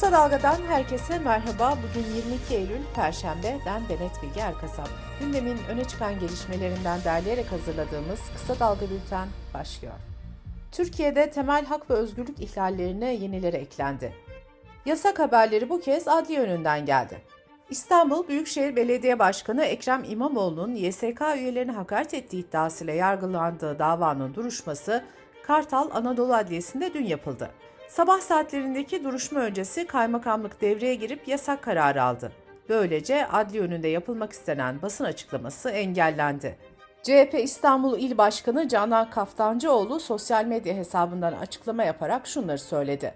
Kısa Dalga'dan herkese merhaba. Bugün 22 Eylül Perşembe. Ben Demet Bilge Erkasap. Gündemin öne çıkan gelişmelerinden derleyerek hazırladığımız Kısa Dalga Bülten başlıyor. Türkiye'de temel hak ve özgürlük ihlallerine yenileri eklendi. Yasak haberleri bu kez adli yönünden geldi. İstanbul Büyükşehir Belediye Başkanı Ekrem İmamoğlu'nun YSK üyelerine hakaret ettiği iddiasıyla yargılandığı davanın duruşması Kartal Anadolu Adliyesi'nde dün yapıldı. Sabah saatlerindeki duruşma öncesi kaymakamlık devreye girip yasak kararı aldı. Böylece adli önünde yapılmak istenen basın açıklaması engellendi. CHP İstanbul İl Başkanı Canan Kaftancıoğlu sosyal medya hesabından açıklama yaparak şunları söyledi.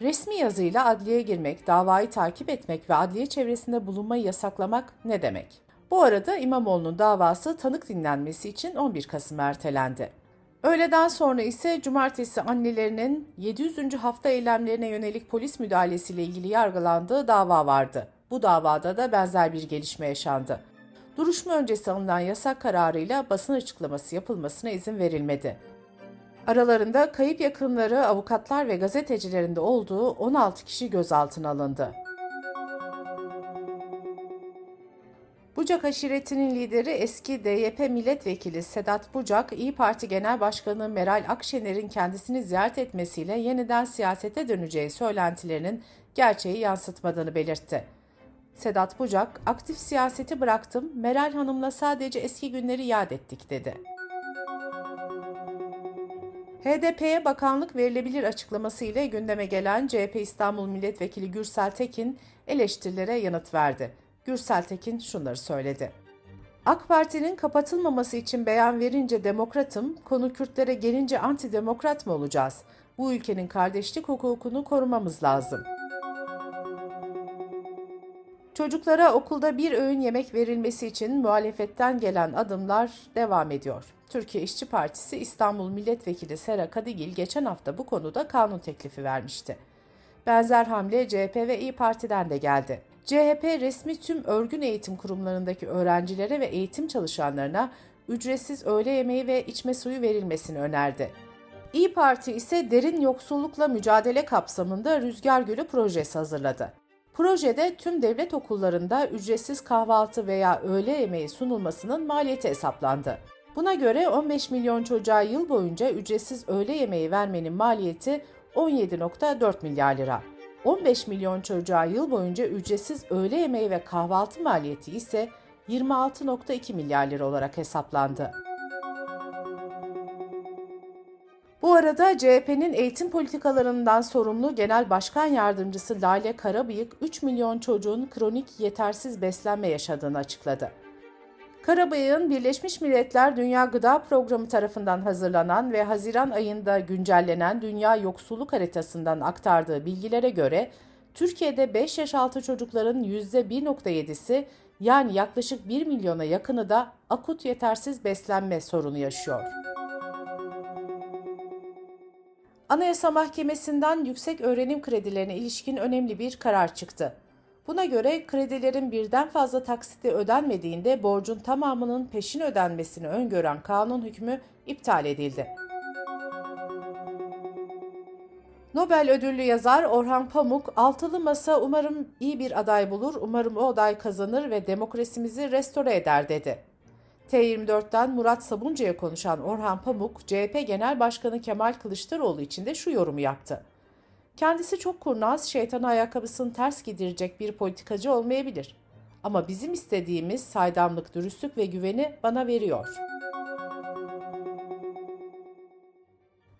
Resmi yazıyla adliyeye girmek, davayı takip etmek ve adliye çevresinde bulunmayı yasaklamak ne demek? Bu arada İmamoğlu'nun davası tanık dinlenmesi için 11 Kasım ertelendi. Öğleden sonra ise cumartesi annelerinin 700. hafta eylemlerine yönelik polis müdahalesiyle ilgili yargılandığı dava vardı. Bu davada da benzer bir gelişme yaşandı. Duruşma öncesi alınan yasak kararıyla basın açıklaması yapılmasına izin verilmedi. Aralarında kayıp yakınları, avukatlar ve gazetecilerin de olduğu 16 kişi gözaltına alındı. Bucak aşiretinin lideri eski DYP milletvekili Sedat Bucak, İyi Parti Genel Başkanı Meral Akşener'in kendisini ziyaret etmesiyle yeniden siyasete döneceği söylentilerinin gerçeği yansıtmadığını belirtti. Sedat Bucak, aktif siyaseti bıraktım, Meral Hanım'la sadece eski günleri yad ettik dedi. HDP'ye bakanlık verilebilir açıklaması ile gündeme gelen CHP İstanbul Milletvekili Gürsel Tekin eleştirilere yanıt verdi. Gürsel Tekin şunları söyledi. AK Parti'nin kapatılmaması için beyan verince demokratım, konu Kürtlere gelince antidemokrat mı olacağız? Bu ülkenin kardeşlik hukukunu korumamız lazım. Çocuklara okulda bir öğün yemek verilmesi için muhalefetten gelen adımlar devam ediyor. Türkiye İşçi Partisi İstanbul Milletvekili Sera Kadigil geçen hafta bu konuda kanun teklifi vermişti. Benzer hamle CHP ve İyi Parti'den de geldi. CHP resmi tüm örgün eğitim kurumlarındaki öğrencilere ve eğitim çalışanlarına ücretsiz öğle yemeği ve içme suyu verilmesini önerdi. İyi Parti ise derin yoksullukla mücadele kapsamında Rüzgar Gölü projesi hazırladı. Projede tüm devlet okullarında ücretsiz kahvaltı veya öğle yemeği sunulmasının maliyeti hesaplandı. Buna göre 15 milyon çocuğa yıl boyunca ücretsiz öğle yemeği vermenin maliyeti 17.4 milyar lira. 15 milyon çocuğa yıl boyunca ücretsiz öğle yemeği ve kahvaltı maliyeti ise 26.2 milyar lira olarak hesaplandı. Bu arada CHP'nin eğitim politikalarından sorumlu Genel Başkan Yardımcısı Lale Karabıyık 3 milyon çocuğun kronik yetersiz beslenme yaşadığını açıkladı. Karabıyık'ın Birleşmiş Milletler Dünya Gıda Programı tarafından hazırlanan ve Haziran ayında güncellenen Dünya Yoksulluk Haritası'ndan aktardığı bilgilere göre Türkiye'de 5 yaş altı çocukların %1.7'si yani yaklaşık 1 milyona yakını da akut yetersiz beslenme sorunu yaşıyor. Anayasa Mahkemesi'nden yüksek öğrenim kredilerine ilişkin önemli bir karar çıktı. Buna göre kredilerin birden fazla taksiti ödenmediğinde borcun tamamının peşin ödenmesini öngören kanun hükmü iptal edildi. Nobel ödüllü yazar Orhan Pamuk, Altılı Masa umarım iyi bir aday bulur, umarım o aday kazanır ve demokrasimizi restore eder dedi. T24'ten Murat Sabuncu'ya konuşan Orhan Pamuk, CHP Genel Başkanı Kemal Kılıçdaroğlu için de şu yorumu yaptı. Kendisi çok kurnaz, şeytan ayakkabısını ters giydirecek bir politikacı olmayabilir. Ama bizim istediğimiz saydamlık, dürüstlük ve güveni bana veriyor.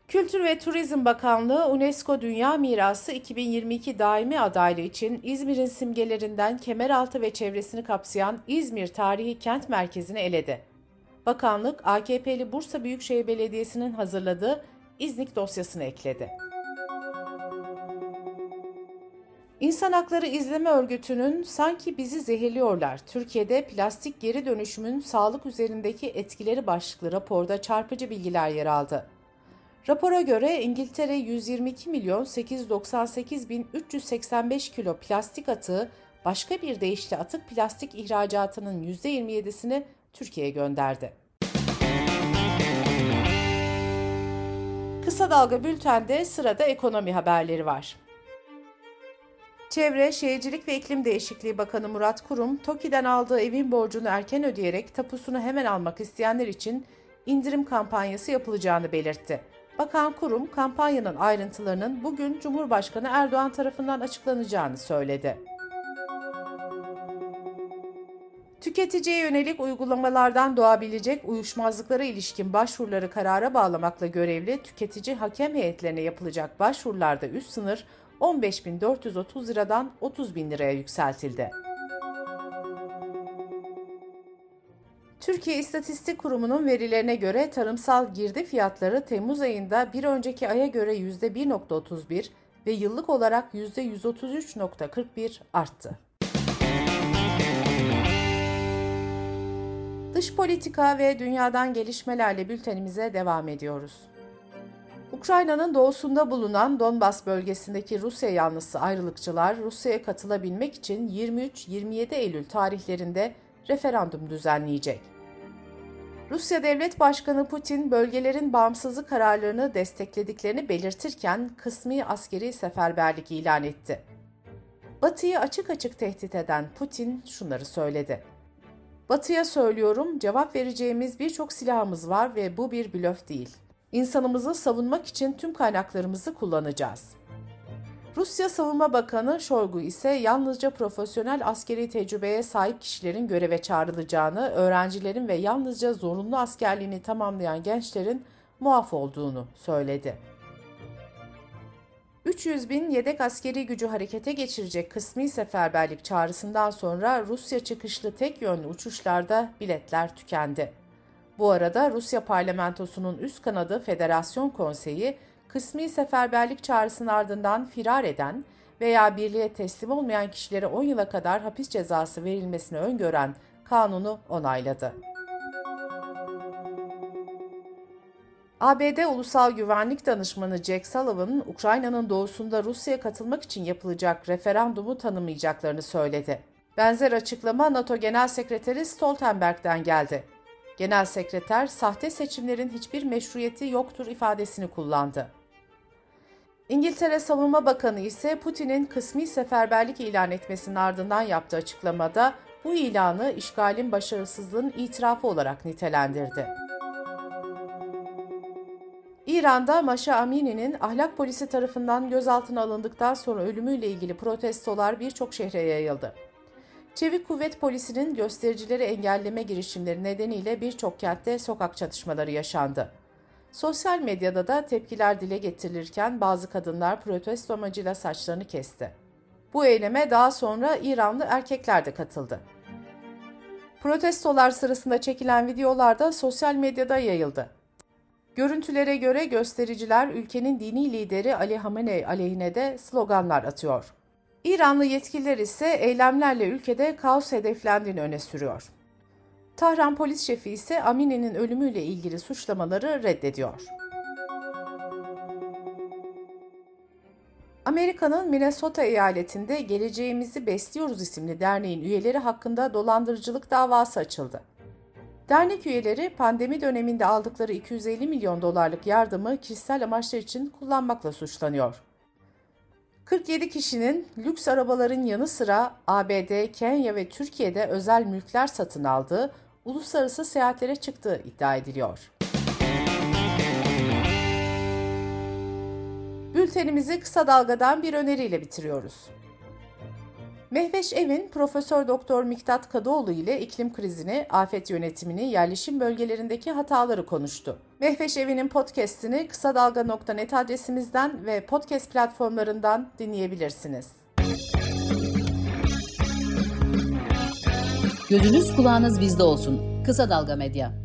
Kültür ve Turizm Bakanlığı UNESCO Dünya Mirası 2022 daimi adaylığı için İzmir'in simgelerinden Kemeraltı ve çevresini kapsayan İzmir Tarihi Kent Merkezi'ni eledi. Bakanlık, AKP'li Bursa Büyükşehir Belediyesi'nin hazırladığı İznik dosyasını ekledi. İnsan Hakları İzleme Örgütü'nün sanki bizi zehirliyorlar. Türkiye'de plastik geri dönüşümün sağlık üzerindeki etkileri başlıklı raporda çarpıcı bilgiler yer aldı. Rapora göre İngiltere 122 milyon 898 bin 385 kilo plastik atığı başka bir deyişle atık plastik ihracatının %27'sini Türkiye'ye gönderdi. Kısa Dalga Bülten'de sırada ekonomi haberleri var. Çevre, Şehircilik ve İklim Değişikliği Bakanı Murat Kurum, TOKİ'den aldığı evin borcunu erken ödeyerek tapusunu hemen almak isteyenler için indirim kampanyası yapılacağını belirtti. Bakan Kurum, kampanyanın ayrıntılarının bugün Cumhurbaşkanı Erdoğan tarafından açıklanacağını söyledi. Tüketiciye yönelik uygulamalardan doğabilecek uyuşmazlıklara ilişkin başvuruları karara bağlamakla görevli tüketici hakem heyetlerine yapılacak başvurularda üst sınır 15.430 liradan 30.000 liraya yükseltildi. Türkiye İstatistik Kurumu'nun verilerine göre tarımsal girdi fiyatları Temmuz ayında bir önceki aya göre %1.31 ve yıllık olarak %133.41 arttı. Dış politika ve dünyadan gelişmelerle bültenimize devam ediyoruz. Ukrayna'nın doğusunda bulunan Donbas bölgesindeki Rusya yanlısı ayrılıkçılar Rusya'ya katılabilmek için 23-27 Eylül tarihlerinde referandum düzenleyecek. Rusya Devlet Başkanı Putin bölgelerin bağımsızlık kararlarını desteklediklerini belirtirken kısmi askeri seferberlik ilan etti. Batı'yı açık açık tehdit eden Putin şunları söyledi. Batı'ya söylüyorum, cevap vereceğimiz birçok silahımız var ve bu bir blöf değil. İnsanımızı savunmak için tüm kaynaklarımızı kullanacağız. Rusya Savunma Bakanı Şoygu ise yalnızca profesyonel askeri tecrübeye sahip kişilerin göreve çağrılacağını, öğrencilerin ve yalnızca zorunlu askerliğini tamamlayan gençlerin muaf olduğunu söyledi. 300 bin yedek askeri gücü harekete geçirecek kısmi seferberlik çağrısından sonra Rusya çıkışlı tek yönlü uçuşlarda biletler tükendi. Bu arada Rusya parlamentosunun üst kanadı Federasyon Konseyi, kısmi seferberlik çağrısının ardından firar eden veya birliğe teslim olmayan kişilere 10 yıla kadar hapis cezası verilmesini öngören kanunu onayladı. ABD Ulusal Güvenlik Danışmanı Jack Sullivan, Ukrayna'nın doğusunda Rusya'ya katılmak için yapılacak referandumu tanımayacaklarını söyledi. Benzer açıklama NATO Genel Sekreteri Stoltenberg'den geldi. Genel Sekreter, sahte seçimlerin hiçbir meşruiyeti yoktur ifadesini kullandı. İngiltere Savunma Bakanı ise Putin'in kısmi seferberlik ilan etmesinin ardından yaptığı açıklamada bu ilanı işgalin başarısızlığın itirafı olarak nitelendirdi. İran'da Maşa Amini'nin ahlak polisi tarafından gözaltına alındıktan sonra ölümüyle ilgili protestolar birçok şehre yayıldı. Çevik Kuvvet Polisi'nin göstericileri engelleme girişimleri nedeniyle birçok kentte sokak çatışmaları yaşandı. Sosyal medyada da tepkiler dile getirilirken bazı kadınlar protesto amacıyla saçlarını kesti. Bu eyleme daha sonra İranlı erkekler de katıldı. Protestolar sırasında çekilen videolar da sosyal medyada yayıldı. Görüntülere göre göstericiler ülkenin dini lideri Ali Hamenei aleyhine de sloganlar atıyor. İranlı yetkililer ise eylemlerle ülkede kaos hedeflendiğini öne sürüyor. Tahran polis şefi ise Amine'nin ölümüyle ilgili suçlamaları reddediyor. Amerika'nın Minnesota eyaletinde Geleceğimizi Besliyoruz isimli derneğin üyeleri hakkında dolandırıcılık davası açıldı. Dernek üyeleri pandemi döneminde aldıkları 250 milyon dolarlık yardımı kişisel amaçlar için kullanmakla suçlanıyor. 47 kişinin lüks arabaların yanı sıra ABD, Kenya ve Türkiye'de özel mülkler satın aldığı, uluslararası seyahatlere çıktığı iddia ediliyor. Bültenimizi kısa dalgadan bir öneriyle bitiriyoruz. Mehveş Evin Profesör Doktor Miktat Kadıoğlu ile iklim krizini, afet yönetimini, yerleşim bölgelerindeki hataları konuştu. Mehveş Evi'nin podcast'ini kısa dalga.net adresimizden ve podcast platformlarından dinleyebilirsiniz. Gözünüz kulağınız bizde olsun. Kısa Dalga Medya.